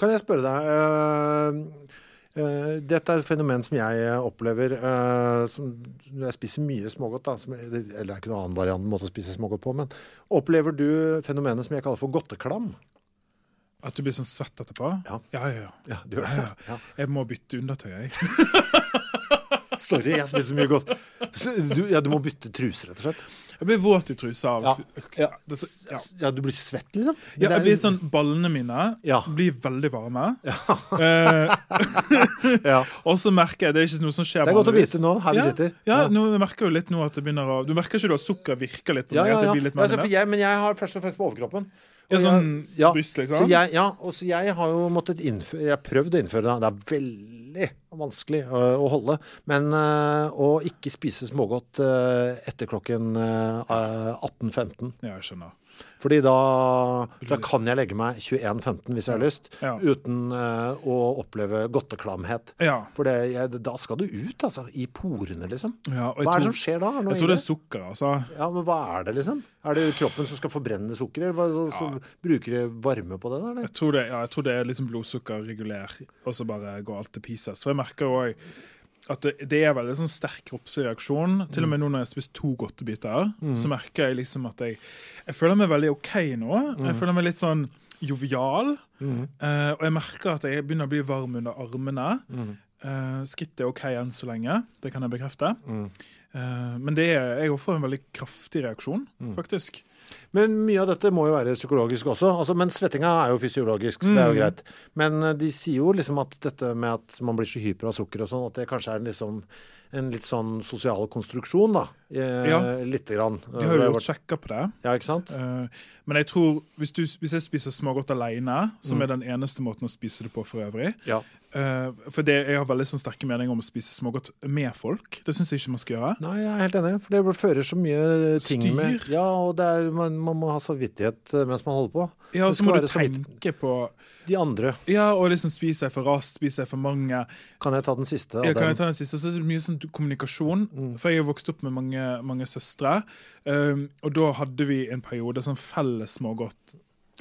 Kan jeg spørre deg uh, uh, Dette er et fenomen som jeg opplever uh, som, når jeg spiser mye smågodt. Da, som, eller det er ikke noen annen variant måte å spise smågodt på. Men opplever du fenomenet som jeg kaller for godteklam? At du blir sånn svett etterpå? Ja. ja, ja. ja. Ja, det? Ja. Jeg må bytte undertøy, jeg. Sorry, jeg spiser så mye godt. Du, ja, du må bytte truser, rett og slett? Jeg blir våt i trusa av Ja. ja. ja. Du blir svett, liksom? Ja, jeg blir sånn, Ballene mine Ja. blir veldig varme. Eh, ja. og så merker jeg Det er ikke noe som skjer Det er godt å vite nå, her vi sitter. Ja, nå merker jo litt nå at det begynner å Du merker ikke at sukker virker litt på Ja, meg? At det blir litt mer så for jeg, men jeg har først og fremst på overkroppen. Ja, sånn bryst, liksom? Så jeg, ja, og så jeg har jo måttet innføre Jeg har prøvd å innføre det. Det er veldig vanskelig øh, å holde. Men øh, å ikke spise smågodt øh, etter klokken øh, 18.15. Ja, jeg skjønner. Fordi da, da kan jeg legge meg 21.15 hvis jeg har lyst, Ja. uten uh, å oppleve godteklamhet. Ja. For det, jeg, da skal du ut, altså. I porene, liksom. ja og Hva er det tror- som skjer da? Jeg tror det er sukker, altså. ja, men hva er det, liksom? Er det kroppen som skal forbrenne sukker, eller så, så bruker det varme på det? Eller? Jeg tror det, ja, jeg tror det er liksom blodsukkerregulær, og så bare går alt til pieces. For jeg merker òg at det, det er veldig sånn sterk kroppslig reaksjon. Til og med nå når jeg har spist to godtebiter, så merker jeg liksom at jeg Jeg føler meg veldig OK nå. Jeg føler meg litt sånn jovial. Eh, og jeg merker at jeg begynner å bli varm under armene. Uh, Skrittet er OK enn så lenge, det kan jeg bekrefte. Eh, men det er, jeg får en veldig kraftig reaksjon, Mm. faktisk. Men mye av dette må jo være psykologisk også. Altså, men svettinga er jo fysiologisk, så det er jo Mm. greit. Men eh, de sier jo liksom at dette med at man blir så hyper av sukker og sånn, at det kanskje er liksom en litt sånn sosial konstruksjon, da. Eh, Ja. Lite grann. De har jo gjort sjekker på det. Ja, ikke sant? Eh, men jeg tror, hvis, du, hvis jeg spiser smågodt alene, som Mm. er den eneste måten å spise det på for øvrig Ja. eh, For det, jeg har veldig sånn sterke meninger om å spise smågodt med folk. Det syns jeg ikke man skal gjøre. Nei, jeg er helt enig, for det fører så mye ting Styr. med Ja, og det er, man, man må ha samvittighet eh, mens man holder på. Ja, og så må du tenke på De andre. Ja, og liksom spiser jeg for raskt, spiser jeg for mange. Kan jeg ta den siste? Ja, kan jeg ta den siste? Så er det mye sånn kommunikasjon. Mm. For jeg har vokst opp med mange, mange søstre. Um, og da hadde vi en periode sånn felles smågodt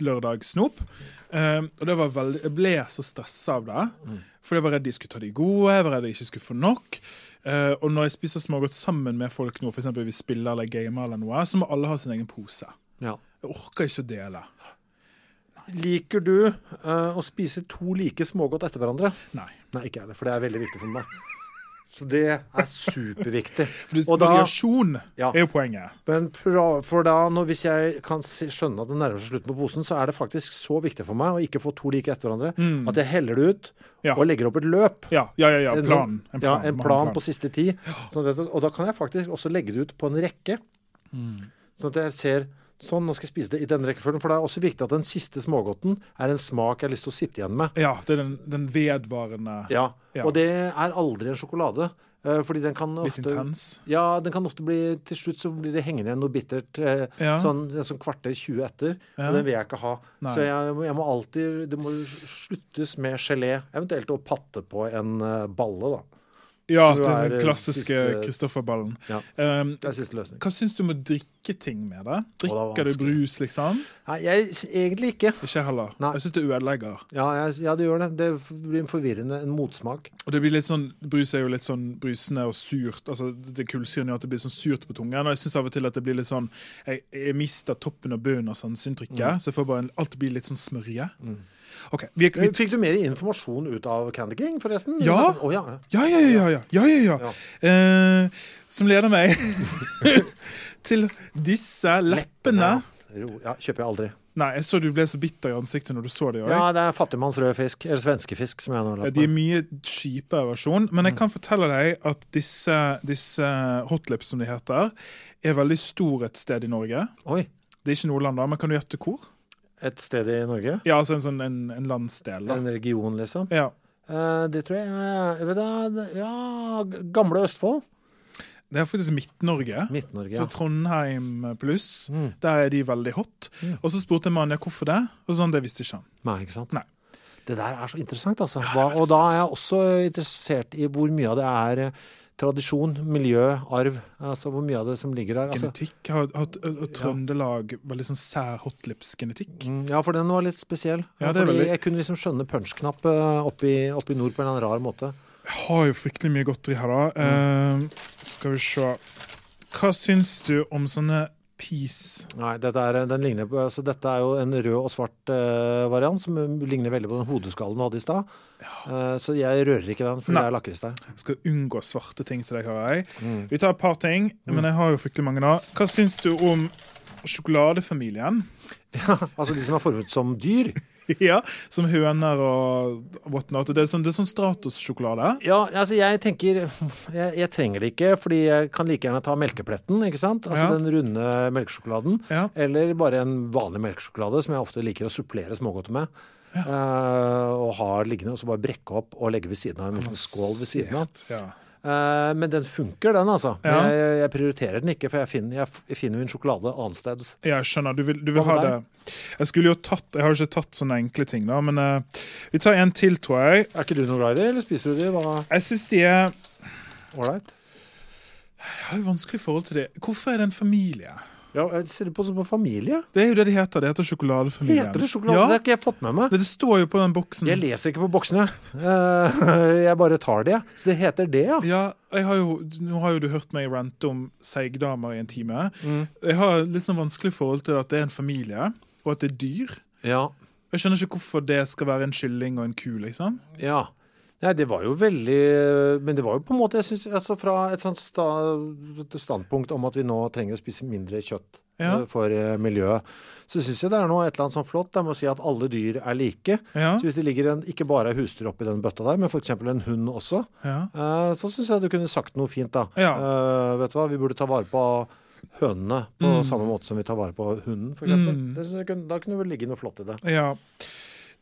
lørdagssnop. Um, og det var veldig, jeg ble så stressa av det. Mm. For jeg var redd de skulle ta de gode, jeg var redd jeg ikke skulle få nok. Uh, og når jeg spiser smågodt sammen med folk nå, f.eks. vi spiller eller gamer, eller noe, så må alle ha sin egen pose. Ja. Jeg orker ikke å dele. Liker du uh, å spise to like smågodt etter hverandre? Nei. Nei, ikke jeg heller, for det er veldig viktig for meg. Så det er superviktig. Og variasjon Ja. er jo poenget. Men for da, når, hvis jeg kan skjønne at det nærmer seg slutten på posen, så er det faktisk så viktig for meg å ikke få to like etter hverandre, at jeg heller det ut Mm. Ja. og legger opp et løp. Ja, ja, ja. ja. En Plan. sånn- ja, en Man plan på siste ti. Sånn at og da kan jeg faktisk også legge det ut på en rekke. Mm. Sånn at jeg ser Sånn, nå skal jeg spise det i den rekkefølgen. For det er også viktig at den siste smågodten er en smak jeg har lyst til å sitte igjen med. Ja, det er den, den vedvarende Ja, Ja. Og det er aldri en sjokolade. eh, Fordi den kan Litt ofte intens. Ja, den kan ofte bli Til slutt så blir det hengende igjen noe bittert eh, Ja. sånn, sånn kvarter 20 etter. Ja. Og den vil jeg ikke ha. Nei. Så jeg, jeg må alltid Det må sluttes med gelé. Eventuelt å patte på en eh, balle, da. Ja, den eh, klassiske Kristofferballen. Ja. Um, Det er siste løsning. hva syns du om å drikke ting med det? Drikker det du brus, liksom? Nei, jeg egentlig ikke. Ikke heller. Nei. Jeg syns det ødelegger. Ja, jeg, ja, det gjør det. Det blir en forvirrende en motsmak. Og det blir litt sånn, Brus er jo litt sånn brusende og surt. altså Det kullsyren gjør at det blir sånn surt på tungen. Og jeg syns av og til at det blir litt sånn Jeg, jeg mister toppen og bunnen av sanseinntrykket. Så jeg får bare en, alt blir litt sånn smørje. OK. Vi, vi, Fikk du mer informasjon ut av Candy King, forresten? Ja. Oh, ja. ja, ja, ja. ja, ja, ja, ja. Eh, som leder meg til disse leppene. Ja. Ja, kjøper jeg aldri. Nei, jeg så du ble så bitter i ansiktet når du så det. også. Ja, det er fattigmanns fisk. Eller svenskefisk, som jeg nå har De er mye kjipere versjon, men Mm. jeg kan fortelle deg at disse, disse hotlips, som de heter, er veldig stor et sted i Norge. Oi. Det er ikke Nordland, da, men kan du gjette hvor? Et sted i Norge? Ja, altså en sånn en, en landsdel. da. En region, liksom? Ja. Eh, det tror jeg jeg vet da, Ja, gamle Østfold? Det er faktisk Midt-Norge. Midt-Norge, ja. Så. Trondheim pluss. Mm. Der er de veldig hot. Og så spurte mannen ja, hvorfor det, og sånn, det visste ikke han. Nei, ikke sant? Nei. Det der er så interessant, altså. Hva, og da er jeg også interessert i hvor mye av det er eh, tradisjon, miljø, arv. Altså hvor mye av det som ligger der. Altså, Genetikk. Har, har, har Trøndelag veldig sånn sær hotlips-genetikk? Mm, Ja, for den var litt spesiell. Ja, Fordi veldig- Jeg kunne liksom skjønne punch-knapp eh, oppi, oppi nord på en eller annen rar måte. Jeg har jo fryktelig mye godteri her, da. Eh, skal vi se Hva syns du om sånne peas? Nei, dette er, den ligner på, altså dette er jo en rød og svart uh, variant som ligner veldig på den hodeskallen du hadde i stad. Eh, så jeg rører ikke den, for det er lakris der. Jeg skal unngå svarte ting til deg, har jeg. Mm. Vi tar et par ting, men jeg har jo fryktelig mange da. Hva syns du om sjokoladefamilien? Altså de som er formet som dyr. ja, Som høner og whatnot. Det er sånn, det er sånn Stratos-sjokolade. Ja, altså jeg tenker jeg, jeg trenger det ikke, fordi jeg kan like gjerne ta melkepletten, ikke sant? Altså Ja. den runde melkesjokoladen. Ja. Eller bare en vanlig melkesjokolade, som jeg ofte liker å supplere smågodt med. Eh, og har liggende, og så bare brekke opp og legge ved siden av en liten skål ved siden av. Ja. Eh, men den funker, den, altså. Ja. Jeg, jeg prioriterer den ikke, for jeg finner, jeg, finner min sjokolade annensteds. Jeg skjønner. Du vil, du vil ha det Jeg skulle jo tatt Jeg har jo ikke tatt sånne enkle ting, da, men uh, vi tar en til, tror jeg. Er ikke du noe glad i det, eller spiser du det? Hva Jeg syns de er Ålreit? Jeg har et vanskelig forhold til det. Hvorfor er det en familie? Ja, jeg ser du på som en familie? Det er jo det de heter. Det heter Sjokoladefamilien. Heter det sjokolade? Det har ikke jeg fått med meg. det står jo på den boksen. Jeg leser ikke på boksene. Eh, jeg bare tar det. Så det heter det, ja. Ja, har jo, Nå har jo du hørt meg rante om seigdamer i en time. Mm. Jeg har litt sånn vanskelig forhold til at det er en familie, og at det er dyr. Ja. Jeg skjønner ikke hvorfor det skal være en kylling og en ku, liksom. ja. Nei, det var jo veldig Men det var jo på en måte, jeg synes, altså fra et sånt sta, standpunkt om at vi nå trenger å spise mindre kjøtt Ja. eh, for eh, miljøet, så syns jeg det er noe et eller annet sånn flott. Med å si at alle dyr er like. Ja. Så hvis det ligger en, ikke bare er husdyr oppi den bøtta der, men f.eks. en hund også, Ja. eh, så syns jeg du kunne sagt noe fint, da. Eh, vet du hva, vi burde ta vare på hønene på Mm. samme måte som vi tar vare på hunden, f.eks. Kunne- Da kunne det vel ligge noe flott i det. ja.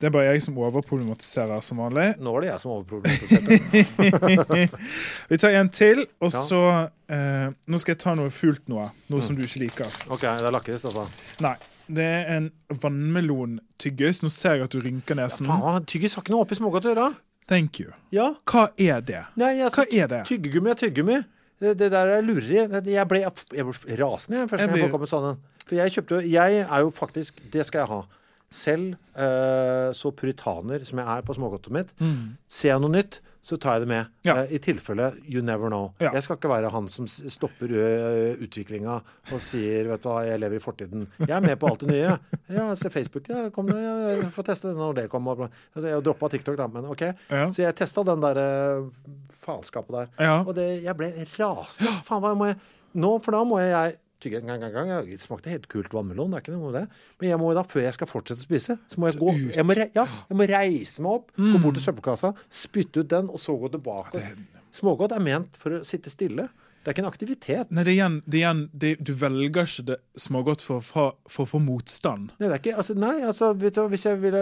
Det er bare jeg som overproblematiserer som vanlig. Nå er det jeg som overproblematiserer. Vi tar en til, og Ja. så eh, Nå skal jeg ta noe fult noe. Noe Mm. som du ikke liker. OK, det er lakris, dette. Nei. Det er en vannmelontyggis. Nå ser jeg at du rynker nesen. Faen, tyggis har ikke noe oppi smågodt å gjøre. Thank you. Ja. Hva er det? Nei, altså, Hva er det? Tyggegummi er tyggegummi. Det, det der er lureri. Jeg ble, jeg ble rasende jeg, første gang jeg plukket opp en sånn en. For jeg kjøpte jo Jeg er jo faktisk Det skal jeg ha. Selv eh, så puritaner som jeg er på smågodtet mitt, ser jeg noe nytt, så tar jeg det med. Mm. Ja. Eh, I tilfelle you never know. Ja. Jeg skal ikke være han som stopper utviklinga og sier vet du hva, jeg lever i fortiden. Jeg er med på alt det nye. Ja, se Facebook. Ja, kom det, jeg får teste den når det kommer. Altså, jeg droppa TikTok, da, men OK. Ja. Så jeg testa den der eh, faenskapet der. Og det, jeg ble rasende. Faen, hva må jeg Nå, for da må jeg tygge en gang, gang, gang. Det smakte helt kult vannmelon, det er ikke noe med det. Men jeg må da, før jeg skal fortsette å spise, så må jeg gå Jeg må, ja, jeg må reise meg opp, gå bort til søppelkassa, spytte ut den, og så gå tilbake. Smågodt er ment for å sitte stille. Det er ikke en aktivitet. Nei, det er igjen, det er igjen det, Du velger ikke det smågodt for, å få motstand. Nei, det er ikke, altså, nei, altså, vet du, hvis jeg ville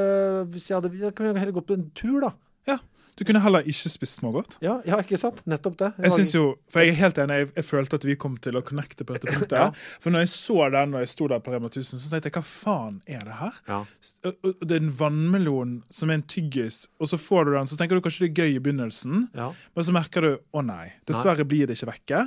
Hvis jeg hadde Jeg kunne heller gått på en tur, da. Ja, Du kunne heller ikke spist smågodt. Ja, ja ikke sant? Nettopp det. Jeg synes jo, for jeg er helt enig, jeg, jeg følte at vi kom til å connecte på dette punktet. Ja. For når jeg så den og jeg sto der på Rema 1000, så tenkte jeg hva faen er det her? Ja. Det er en vannmelon som er en tyggis, og så får du den, så tenker du kanskje det er gøy i begynnelsen, men så merker du å nei, dessverre blir det ikke vekke.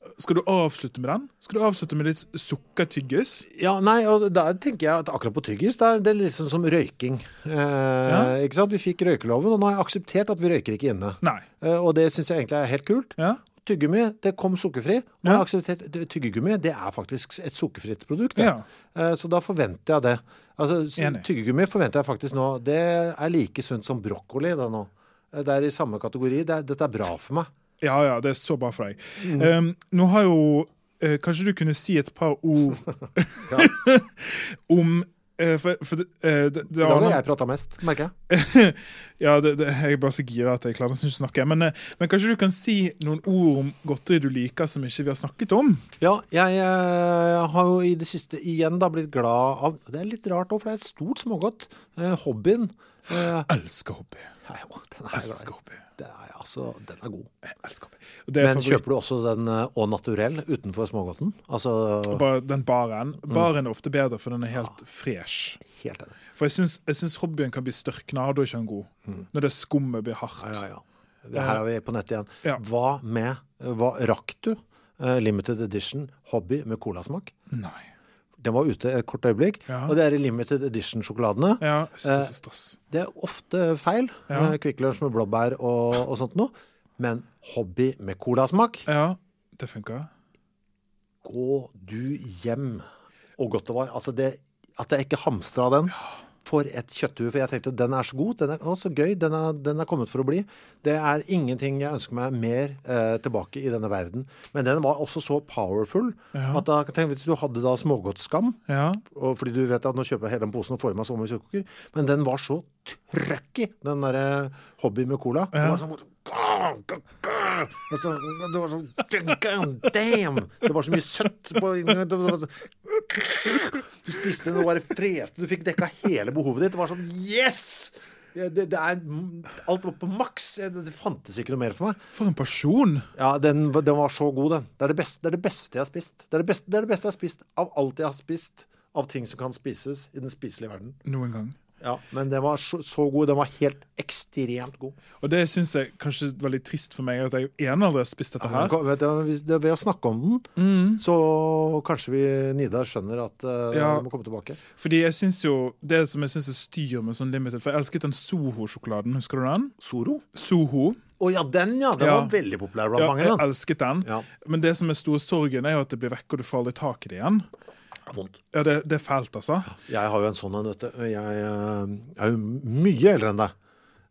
Ja. Skal du avslutte med den? Skal du avslutte med litt sukkertyggis? Ja, nei, og da tenker jeg at akkurat på tyggis, det er, det litt sånn som røyking. Eh, Ikke sant? Vi fikk røykeloven, og nå har jeg akseptert at vi røyker ikke inne. Nei. Eh, og det syns jeg egentlig er helt kult. Ja. Tyggegummi, det kom sukkerfri. Nå Ja. har jeg akseptert Tyggegummi, det er faktisk et sukkerfritt produkt. Ja. Eh, så da forventer jeg det. Altså. Tyggegummi forventer jeg faktisk nå. Det er like sunt som brokkoli, det nå. Eh, Det er i samme kategori. Det er, dette er bra for meg. Ja, ja, det er så bra for deg. Mm. Um, nå har jo uh, Kanskje du kunne si et par ord om uh, For, for det, eh, det, det I dag har jeg prata mest, merker jeg. Ja, det, det, jeg er bare så gira at jeg klarer nesten ikke å snakke. Men, men kanskje du kan si noen ord om godteri du liker som ikke vi har snakket om? Ja, jeg har jo i det siste igjen da blitt glad av Det er litt rart òg, for det er et stort smågodt. Hobbyen. Uh, Elsker hobby. nei, jo, er, Elsker hobby. Er, altså, den er god. Jeg elsker er Men favoritt- kjøper du også den eh, Au Naturell utenfor smågodten? Altså den baren. Mm. Baren er ofte bedre, for den er helt fresh. Helt enig. For jeg syns, hobbyen kan bli størkna, og da er ikke den god. Når det skummet blir hardt. Mm. Ja, ja, ja. Her er vi på nettet igjen. Ja. Hva med Hva rakk du? uh, limited edition hobby med colasmak. Nei. Den var ute et kort øyeblikk. Ja. Og det er i limited edition-sjokoladene. Ja, jeg det er ofte feil. Ja. eh, Kvikk Lunsj med blåbær og, og sånt noe. Men hobby med colasmak Ja, det funker. Gå du hjem. Og godt det var. Altså det, at jeg ikke hamstra den. For et kjøtthue. For jeg tenkte den er så god. Den er å, så gøy. Den er, den er kommet for å bli. Det er ingenting jeg ønsker meg mer eh, tilbake i denne verden. Men den var også så powerful at da, tenk, hvis du hadde da smågodtskam Ja. og fordi du vet at nå kjøper jeg hele den posen og får i meg kjøttkoker, Men den var så trøkky, den derre hobby med cola. Det var sånn det var sånn damn! Det var så mye søtt på Du spiste noe bare freste. Du fikk dekka hele behovet ditt. Det var sånn Yes! Det, det er, alt var på maks. Det, det fantes ikke noe mer for meg. For en person! Ja, den, den var så god, den. Det er det, beste, det er det beste jeg har spist. Det er det, beste, det er det beste jeg har spist av alt jeg har spist av ting som kan spises i den spiselige verden. Noen gang. Ja, Men den var så, så god. Den var helt ekstremt god. Og det syns jeg kanskje var litt trist for meg, at jeg ene aldri har spist dette her. Men, vet du, ved å snakke om den, så kanskje vi Nidar skjønner at uh, Ja. vi må komme tilbake. Fordi jeg synes jo Det som jeg syns er styr med sånn limited For jeg elsket den Soho-sjokoladen. Husker du den? Soro? Soho. Å ja, den, ja! Den Ja. var veldig populær blant Ja, mange. jeg elsket den. Ja. Men det som er store sorgen, er jo at det blir vekk, og du får aldri tak i det igjen. Vondt. Ja, det, det er fælt, altså. Jeg har jo en sånn en, vet du. Jeg eh, er jo mye eldre enn deg.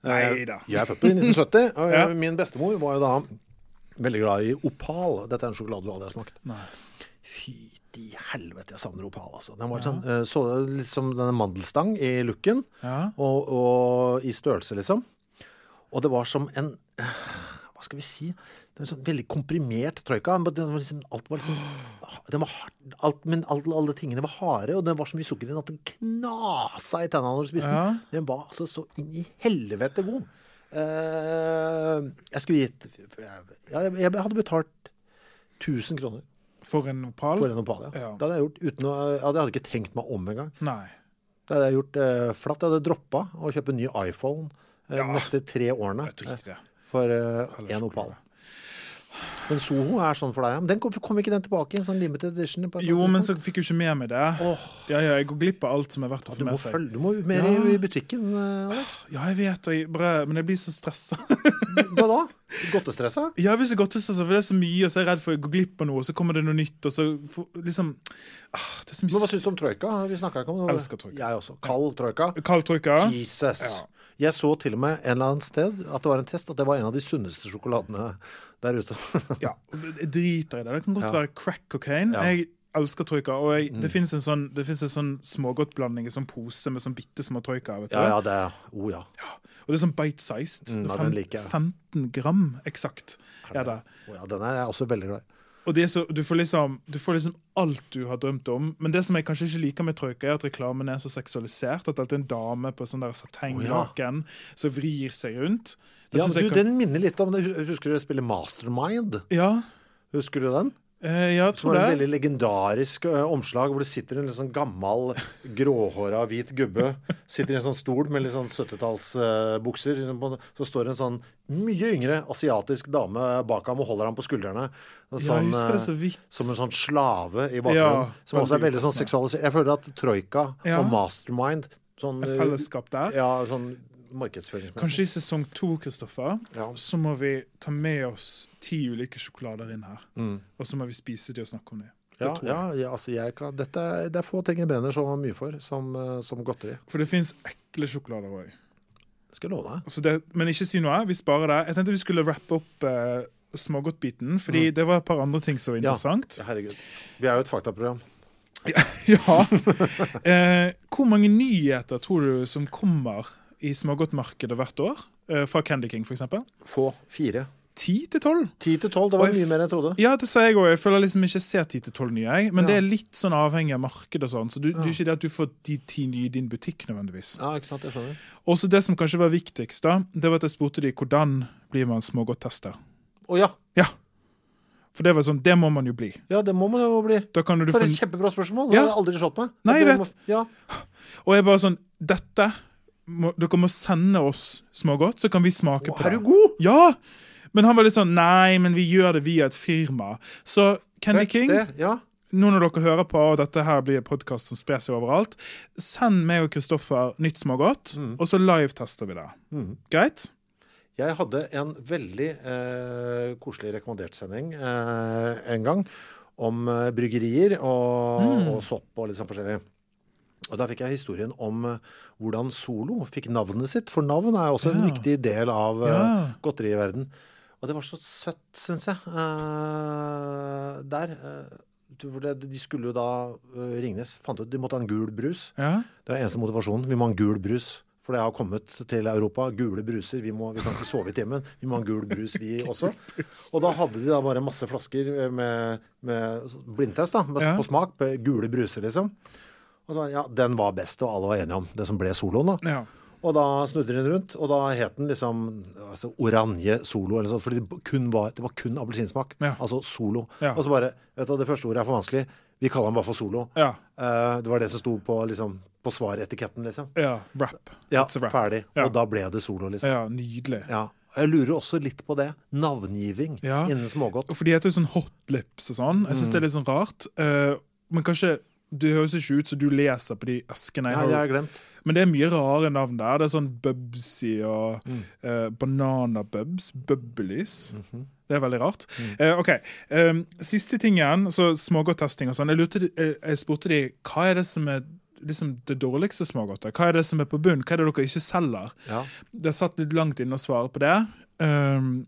Neida. Jeg er født på 1970, og Ja. min bestemor var jo da veldig glad i Opal. Dette er en sjokolade du aldri har smakt. Nei. Fy til helvete, jeg savner Opal, altså. Den var sånn, eh, så litt som denne mandelstang i looken, Ja. og, og i størrelse, liksom. Og det var som en eh, Hva skal vi si? Det var sånn veldig komprimert troika. liksom, alt var liksom den var hard, alt, Men alt, alle tingene var harde, og det var så mye sukker i den at den knasa i tennene når du spiste Ja. den. Den var altså så inn i helvete god. Uh, jeg skulle gitt jeg, jeg hadde betalt 1000 kroner For en opal? for en opal. Ja. Ja. Det hadde jeg gjort uten å Jeg hadde ikke tenkt meg om engang. Det hadde jeg gjort uh, flatt. Jeg hadde droppa å kjøpe en ny iPhone uh, Ja. neste tre årene riktig, eh, for én opal. Men Soho er sånn for deg. ja. Men den kom, kom ikke den tilbake en sånn limited edition? Jo, men så fikk jeg jo ikke med meg det. Ja, ja, jeg går glipp av alt som er verdt å få med seg. følge, du må mer Ja. i butikken, eh, Alex. Ja, jeg vet, jeg bare, men jeg blir så stressa. Hva da? Godtestressa? Ja, jeg blir så godt til for det er så mye, og så er jeg redd for å gå glipp av noe, og så kommer det noe nytt, og så liksom ah, Det så mye Men hva syns du om troika? Vi snakka ikke om det. Elsker troika. Jeg også. Kald troika. Kald troika. Jesus. Ja. Jeg så til og med en eller annen sted at det var en test at det var en av de sunneste sjokoladene der ute. Ja, jeg driter i det. Det kan godt Ja. være crack cocaine. Ja. Mm. Jeg elsker troika. Og jeg, det fins en sånn, sånn smågodtblanding i sånn pose med sånn bitte små troika. Vet ja, ja, det er Oh, ja. Og det er sånn bite-sized. Mm, Fem- like. 15 gram eksakt er det. Oh, ja. Den er jeg også veldig glad i. Og det så, du, får liksom, du får liksom alt du har drømt om. Men det som jeg kanskje ikke liker med troika, er at reklamen er så seksualisert. At det alltid er en dame på sånn der satenglaken som vrir seg rundt. Det Ja, men du, kan- Den minner litt om det. Husker du spillet Mastermind? Ja, Husker du den? eh, ja Som var en veldig legendarisk ø, omslag hvor det sitter en litt sånn gammel, gråhåra, hvit gubbe. Sitter i en sånn stol med litt sånn 70-tallsbukser. liksom så står en sånn mye yngre asiatisk dame bak ham og holder ham på skuldrene. Sånn, Ja. Som en sånn slave i bakgrunnen. Ja, som også er veldig sånn seksualisert. Jeg føler at Troika og Mastermind sånn, Et fellesskap der. Ja, sånn markedsføringsmessig. Kanskje i sesong to Kristoffer, Ja. så må vi ta med oss ti ulike sjokolader inn her. Mm. Og så må vi spise de og snakke om de. Ja, tror ja, ja, altså kan, dette, det er få ting jeg brenner så mye for som, som godteri. For det fins ekle sjokolader òg. Det skal jeg love deg. Altså det, men ikke si noe. Vi sparer det. Jeg tenkte vi skulle rappe opp eh, smågodtbiten, fordi det var et par andre ting som var interessant. Ja. Herregud. Vi er jo et faktaprogram. Ja. Eh, hvor mange nyheter tror du som kommer i smågodtmarkedet hvert år? Eh, fra Candy King, f.eks.? Få fire. Ti til tolv? Ti til tolv, det var mye mer enn jeg trodde. Ja, det sier jeg òg. Jeg føler liksom ikke ser ti til tolv nye. Jeg. Men Ja. det er litt sånn avhengig av markedet og sånn. Så du, det er ikke det at du får de ti nye i din butikk nødvendigvis. Ja, ikke sant, jeg skjønner. Også det som kanskje var viktigst, da, det var at jeg spurte de hvordan blir man smågodttester. Å ja. Ja. For det var sånn, det må man jo bli. Ja, det må man jo bli. Da kan du For et kjempebra spørsmål. Det Ja. har jeg aldri slått meg. Nei, jeg vet. må- Ja. Og jeg bare sånn Dette må, Dere må sende oss smågodt, så kan vi smake Å, på er det. du god? Ja! Men han var litt sånn Nei, men vi gjør det via et firma. Så Candy Vet King, Det, ja. nå når dere hører på, og dette her blir en podkast som sprer seg overalt, send meg og Kristoffer nytt smågodt, Mm. og så live-tester vi det. Greit? Jeg hadde en veldig eh, koselig rekommandert sending eh, en gang om eh, bryggerier og, Mm. og sopp og litt sånn forskjellig. Og Da fikk jeg historien om eh, hvordan Solo fikk navnet sitt. For navn er også en Ja. viktig del av eh, Ja. godteriverden. Og det var så søtt, syns jeg. Uh, der. Uh, de skulle jo da uh, Ringnes fant ut de måtte ha en gul brus. Ja. Det var eneste motivasjonen. Vi må ha en gul brus. For det har kommet til Europa. Gule bruser. Vi, må, vi kan ikke sove i timen. Vi må ha en gul brus, vi også. Og da hadde de da bare masse flasker med, med blindtest da, med, Ja. på smak. På gule bruser, liksom. Og så, ja, Den var best, og alle var enige om det som ble soloen. da. ja. Og da snudde den rundt, og da het den liksom altså, Oranje Solo. eller sånt, fordi det kun var, det var kun appelsinsmak. Ja. Altså Solo. Ja. Og så bare vet du, Det første ordet er for vanskelig. Vi kaller den bare for Solo. Ja. Uh, det var det som sto på, liksom, på svaretiketten, liksom. ja. Rap. Ja, rap. ferdig. Og da ble det Solo, liksom. Ja, nydelig. Ja. Jeg lurer også litt på det. Navngiving innen smågodt. For de heter jo sånn hot lips og sånn. Jeg Mm. det er litt sånn rart. Uh, men kanskje Det høres ikke ut som du leser på de eskene. Jeg Ja, har- det har jeg glemt. Men det er mye rare navn der. Det er sånn Bubsy og Mm. eh, Bananabubs. Bubblies. Mhm. Det er veldig rart. Mm. Eh, ok, um, Siste tingen, så smågodttesting og sånn. Jeg, lurte, eh, jeg spurte de hva er det som er liksom, det dårligste smågodtet? Hva er det som er på bunn? Hva er det dere ikke selger? Ja. Det satt litt langt inne å svare på det. Um,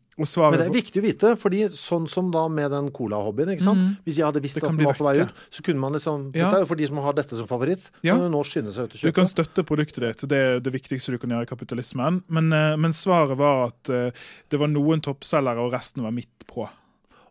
Men det er viktig å vite, fordi sånn som da med den cola-hobbyen, ikke sant. Hvis jeg hadde visst at den var på vei ut, så kunne man liksom Ja. Dette er jo for de som har dette som favoritt. Ja. Kan jo nå skynde seg ut og Du kan støtte produktet ditt, det er det viktigste du kan gjøre i kapitalismen. Men, eh, men svaret var at eh, det var noen toppselgere, og resten var midt på.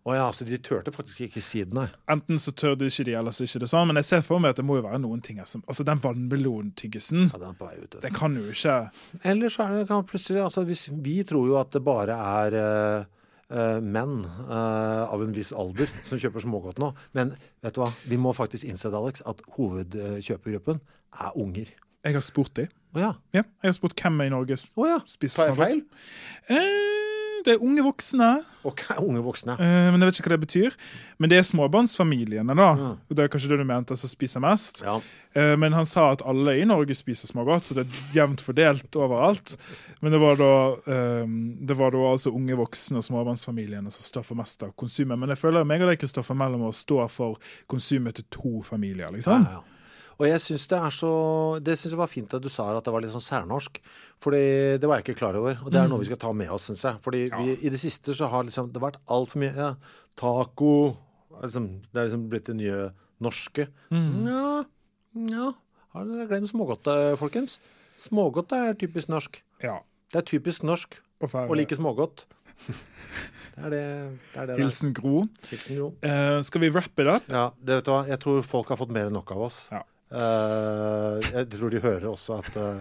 Å ja, så de turte faktisk ikke si det, nei. Enten så tør de ikke de, eller så ikke det sånn. Men jeg ser for meg at det må jo være noen ting som Altså, den vannmelontyggisen, Ja, den ut. den kan jo ikke Eller så er det plutselig altså hvis, Vi tror jo at det bare er eh, menn uh, av en viss alder som kjøper smågodt nå. Men vet du hva? Vi må faktisk innse Alex, at hovedkjøpergruppen er unger. Jeg har spurt dem. Oh, ja. Ja, jeg har spurt hvem i Norge oh, ja. spiser Tar jeg feil? Eh, det er unge voksne. Ok, unge voksne. Eh, men jeg vet ikke hva det betyr. Men det er småbarnsfamiliene, da. Og Det er kanskje det du mente, som spiser mest. Ja. Eh, men han sa at alle i Norge spiser smågodt, så det er jevnt fordelt overalt. Men det var da, eh, det var da altså unge voksne og småbarnsfamiliene som står for mest av konsumet. Men jeg føler meg og deg, Kristoffer Mellom, å stå for konsumet til to familier, liksom. Ja, ja. Og jeg syns det er så Det synes jeg var fint at du sa at det var litt sånn særnorsk. For det var jeg ikke klar over. Og det er noe vi skal ta med oss, syns jeg. Fordi vi, i det siste så har liksom det vært altfor mye ja, taco liksom, Det er liksom blitt det nye norske. Ja, ja. Har dere glemt smågodtet, folkens? Smågodt er typisk norsk. Ja. Det er typisk norsk å like smågodt. Det er det det er. Det. Hilsen Gro. Hilsen Gro. Eh, skal vi rappe det opp? Ja, det vet du hva. Jeg tror folk har fått mer enn nok av oss. Ja. Eh, jeg tror de hører også at uh,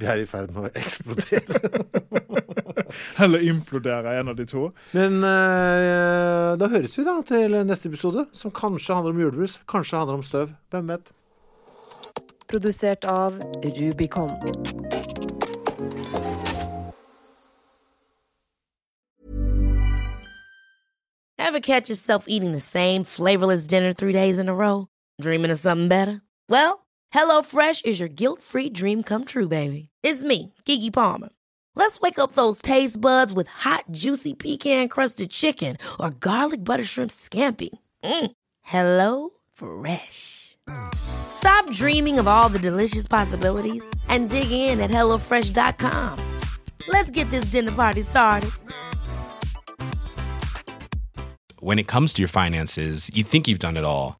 vi er i ferd med å eksplodere. Eller implodere en av de to? Men uh, da høres vi da til neste episode, som kanskje handler om julebrus, kanskje handler om støv. Hvem vet? Produsert av Rubicon. Ever catch yourself eating the same flavorless dinner three days in a row? Dreaming of something better? Well, HelloFresh is your guilt-free dream come true, baby. It's me, Kiki Palmer. Let's wake up those taste buds with hot, juicy pecan-crusted chicken or garlic butter shrimp scampi. Mm. Hello Fresh. Stop dreaming of all the delicious possibilities and dig in at HelloFresh.com. Let's get this dinner party started. when it comes to your finances, you think you've done it all.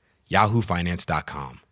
yahoofinance.com.